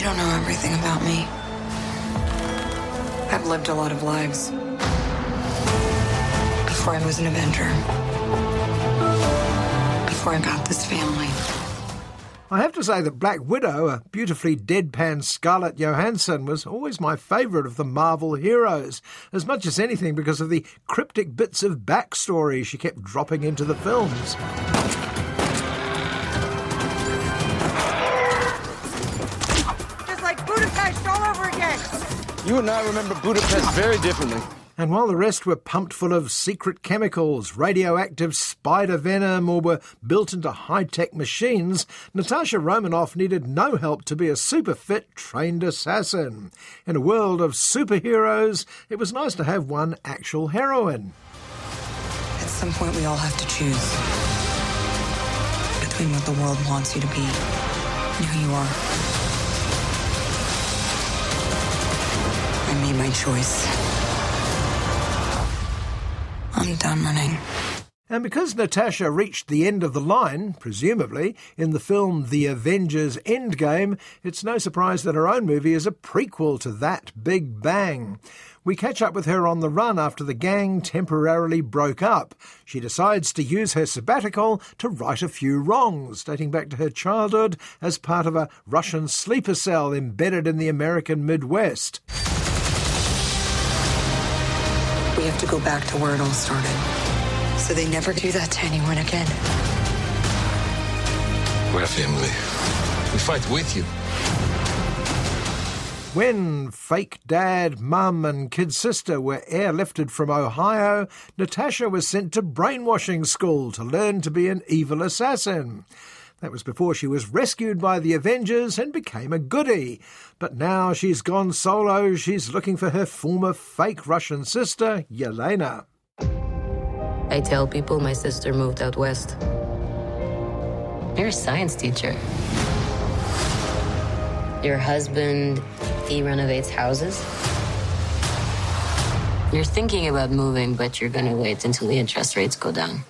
You don't know everything about me. I've lived a lot of lives before I was an Avenger, before I got this family. I have to say that Black Widow, a beautifully deadpan Scarlett Johansson, was always my favourite of the Marvel heroes, as much as anything because of the cryptic bits of backstory she kept dropping into the films. You and I remember Budapest very differently. And while the rest were pumped full of secret chemicals, radioactive spider venom, or were built into high tech machines, Natasha Romanoff needed no help to be a super fit, trained assassin. In a world of superheroes, it was nice to have one actual heroine. At some point, we all have to choose between what the world wants you to be and who you are. I made my choice. I'm done running. And because Natasha reached the end of the line, presumably, in the film The Avengers Endgame, it's no surprise that her own movie is a prequel to that Big Bang. We catch up with her on the run after the gang temporarily broke up. She decides to use her sabbatical to right a few wrongs, dating back to her childhood as part of a Russian sleeper cell embedded in the American Midwest. To go back to where it all started. So they never do that to anyone again. We're a family. We fight with you. When fake dad, mum, and kid sister were airlifted from Ohio, Natasha was sent to brainwashing school to learn to be an evil assassin. That was before she was rescued by the Avengers and became a goody. But now she's gone solo, she's looking for her former fake Russian sister, Yelena. I tell people my sister moved out west. You're a science teacher. Your husband, he renovates houses. You're thinking about moving, but you're gonna wait until the interest rates go down.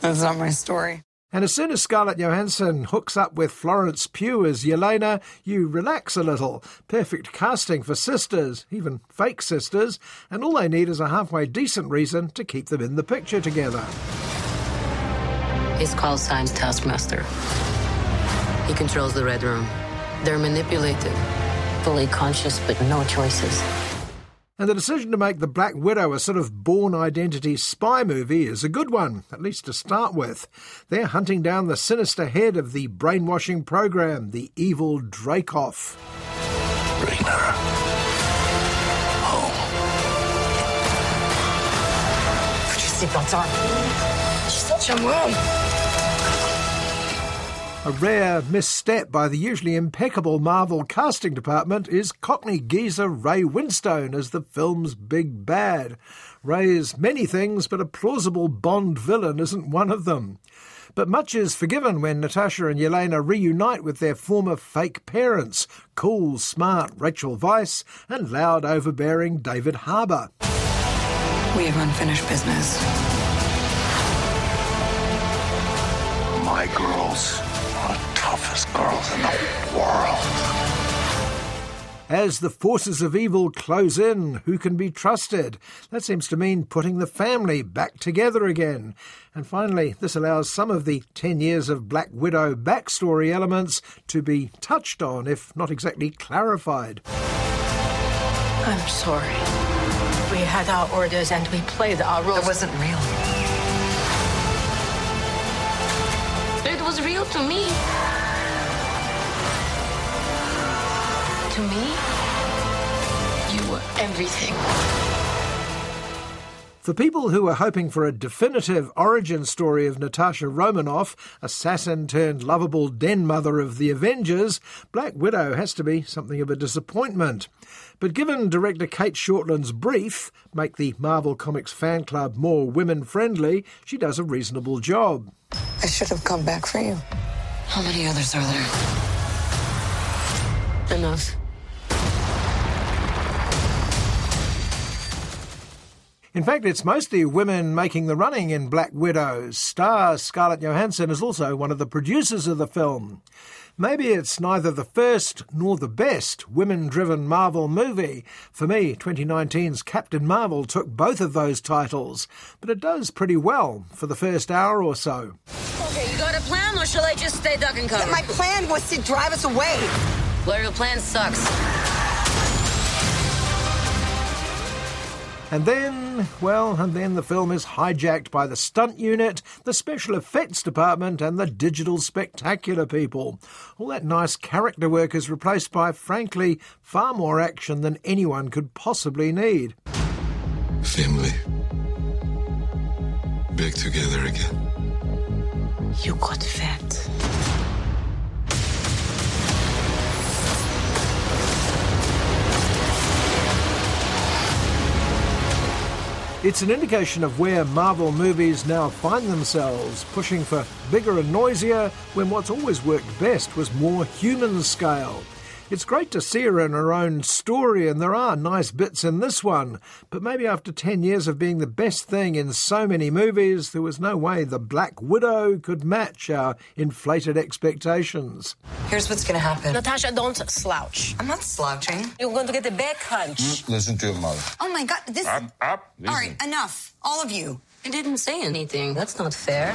That's not my story. And as soon as Scarlett Johansson hooks up with Florence Pugh as Yelena, you relax a little. Perfect casting for sisters, even fake sisters, and all they need is a halfway decent reason to keep them in the picture together. He's called Science Taskmaster. He controls the Red Room. They're manipulated, fully conscious, but no choices. And the decision to make The Black Widow a sort of Bourne Identity spy movie is a good one, at least to start with. They're hunting down the sinister head of the brainwashing program, the evil Dreykov. Bring her home. Put your seatbelts on. She's such a mom. A rare misstep by the usually impeccable Marvel casting department is Cockney geezer Ray Winstone as the film's big bad. Ray's many things, but a plausible Bond villain isn't one of them. But much is forgiven when Natasha and Yelena reunite with their former fake parents, cool, smart Rachel Weisz and loud, overbearing David Harbour. We have unfinished business. As the forces of evil close in, who can be trusted? That seems to mean putting the family back together again. And finally, this allows some of the 10 years of Black Widow backstory elements to be touched on, if not exactly clarified. I'm sorry. We had our orders and we played our roles. It wasn't real. It was real to me. To me, you were everything. For people who are hoping for a definitive origin story of Natasha Romanoff, assassin turned lovable den mother of the Avengers, Black Widow has to be something of a disappointment. But given director Cate Shortland's brief, make the Marvel Comics fan club more women friendly, she does a reasonable job. I should have come back for you. How many others are there? Enough. In fact, it's mostly women making the running in Black Widow. Star Scarlett Johansson is also one of the producers of the film. Maybe it's neither the first nor the best women driven Marvel movie. For me, 2019's Captain Marvel took both of those titles, but it does pretty well for the first hour or so. Okay, you got a plan, or shall I just stay duck and cover? My plan was to drive us away. Well, your plan sucks. And then, well, and then the film is hijacked by the stunt unit, the special effects department, and the digital spectacular people. All that nice character work is replaced by, frankly, far more action than anyone could possibly need. Family. Back together again. You got fat. It's an indication of where Marvel movies now find themselves, pushing for bigger and noisier when what's always worked best was more human scale. It's great to see her in her own story, and there are nice bits in this one, but maybe after 10 years of being the best thing in so many movies, there was no way the Black Widow could match our inflated expectations. Here's what's gonna happen. Natasha, don't slouch. I'm not slouching. You're going to get a back hunch. Mm, listen to your mother. Oh my god, this. Up, up. All right, enough. All of you. I didn't say anything. That's not fair.